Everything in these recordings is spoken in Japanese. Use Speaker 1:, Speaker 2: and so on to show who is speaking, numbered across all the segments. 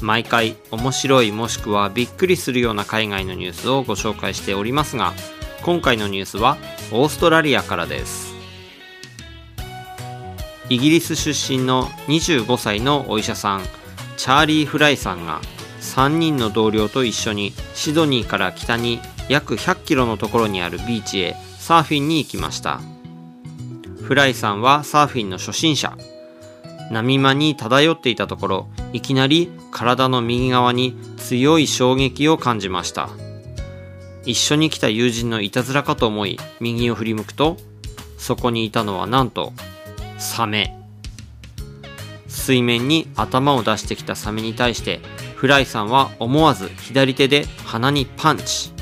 Speaker 1: 毎回面白いもしくはびっくりするような海外のニュースをご紹介しておりますが今回のニュースはオーストラリアからです。イギリス出身の25歳のお医者さんチャーリー・フライさんが3人の同僚と一緒にシドニーから北に約100キロのところにあるビーチへサーフィンに行きました。フライさんはサーフィンの初心者。波間に漂っていたところいきなり体の右側に強い衝撃を感じました。一緒に来た友人のいたずらかと思い右を振り向くとそこにいたのはなんとサメ。水面に頭を出してきたサメに対してフライさんは思わず左手で鼻にパンチ。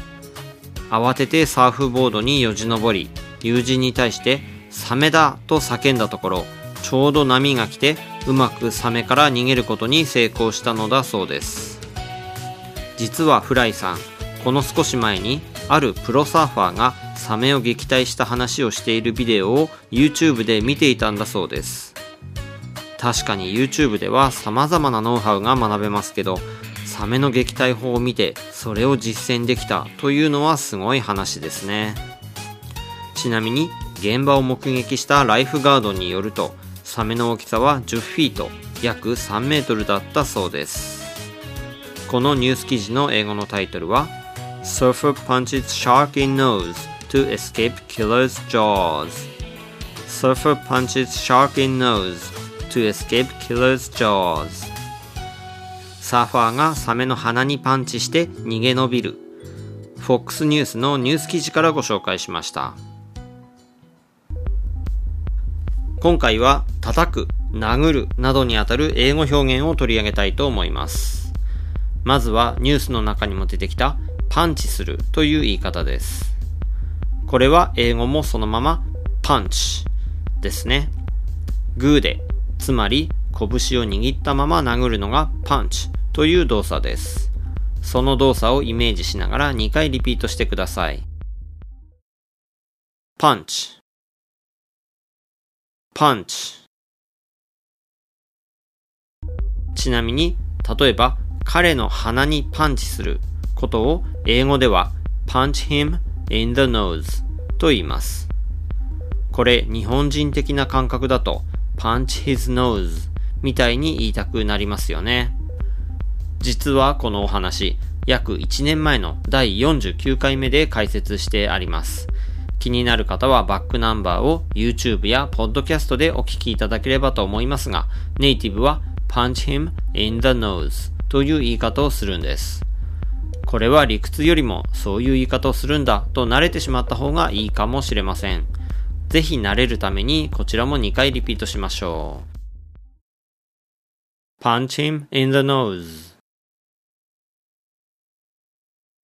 Speaker 1: 慌ててサーフボードによじ登り友人に対してサメだと叫んだところちょうど波が来てうまくサメから逃げることに成功したのだそうです。実はフライさんこの少し前にあるプロサーファーがサメを撃退した話をしているビデオを YouTube で見ていたんだそうです。確かに YouTube では様々なノウハウが学べますけどサメの撃退法を見てそれを実践できたというのはすごい話ですね。ちなみに現場を目撃したライフガードによるとサメの大きさは10フィート約3メートルだったそうですこのニュース記事の英語のタイトルは Surfer punches shark in nose to escape killer's jaws Surfer punches shark in nose to escape killer's jaws サーファーがサメの鼻にパンチして逃げ延びる FOX ニュースのニュース記事からご紹介しました今回は叩く、殴るなどにあたる英語表現を取り上げたいと思います。まずはニュースの中にも出てきたパンチするという言い方です。これは英語もそのままパンチですね。グーで、つまり拳を握ったまま殴るのがパンチという動作です。その動作をイメージしながら2回リピートしてください。パンチ punch ちなみに例えば彼の鼻にパンチすることを英語では punch him in the nose と言います。これ日本人的な感覚だと punch his nose みたいに言いたくなりますよね。実はこのお話約1年前の第49回目で解説してあります。気になる方はバックナンバーを YouTube や Podcast でお聞きいただければと思いますが、ネイティブは punch him in the nose という言い方をするんです。これは理屈よりもそういう言い方をするんだと慣れてしまった方がいいかもしれません。ぜひ慣れるためにこちらも2回リピートしましょう。punch him in the nose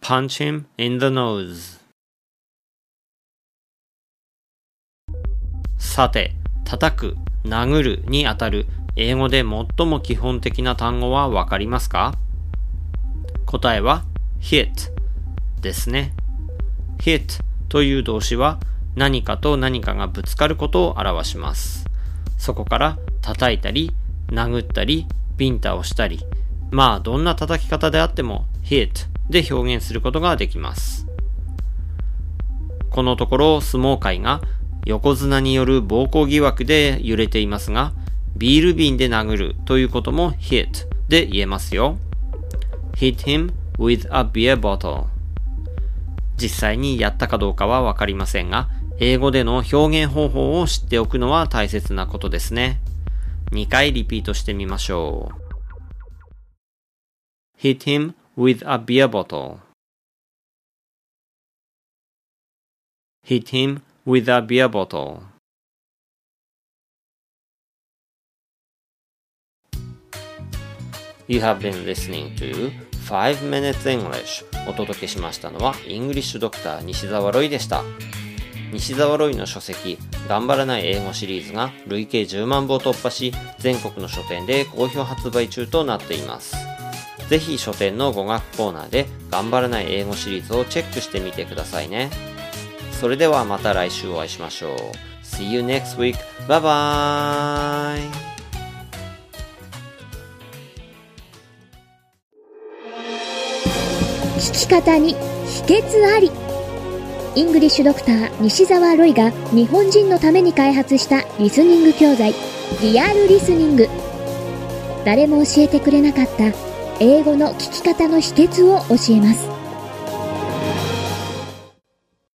Speaker 1: punch him in the nose さて、叩く、殴るにあたる英語で最も基本的な単語はわかりますか？答えは hit ですね。hit という動詞は何かと何かがぶつかることを表します。そこから叩いたり、殴ったり、ビンタをしたり、まあどんな叩き方であっても hit で表現することができます。このところ相撲界が横綱による暴行疑惑で揺れていますが、ビール瓶で殴るということも hit で言えますよ。hit him with a beer bottle 実際にやったかどうかはわかりませんが、英語での表現方法を知っておくのは大切なことですね。2回リピートしてみましょう。hit him with a beer bottle hit him with a beer bottle. You have been listening to 5 Minutes English. お届けしましたのはイングリッシュドクター西澤ロイでした。西澤ロイの書籍頑張らない英語シリーズが累計10万部を突破し全国の書店で好評発売中となっています。ぜひ書店の語学コーナーで頑張らない英語シリーズをチェックしてみてくださいね。それではまた来週お会いしましょう See you next week. Bye bye.
Speaker 2: 聞き方に秘訣ありイングリッシュドクター西澤ロイが日本人のために開発したリスニング教材リアルリスニング誰も教えてくれなかった英語の聞き方の秘訣を教えます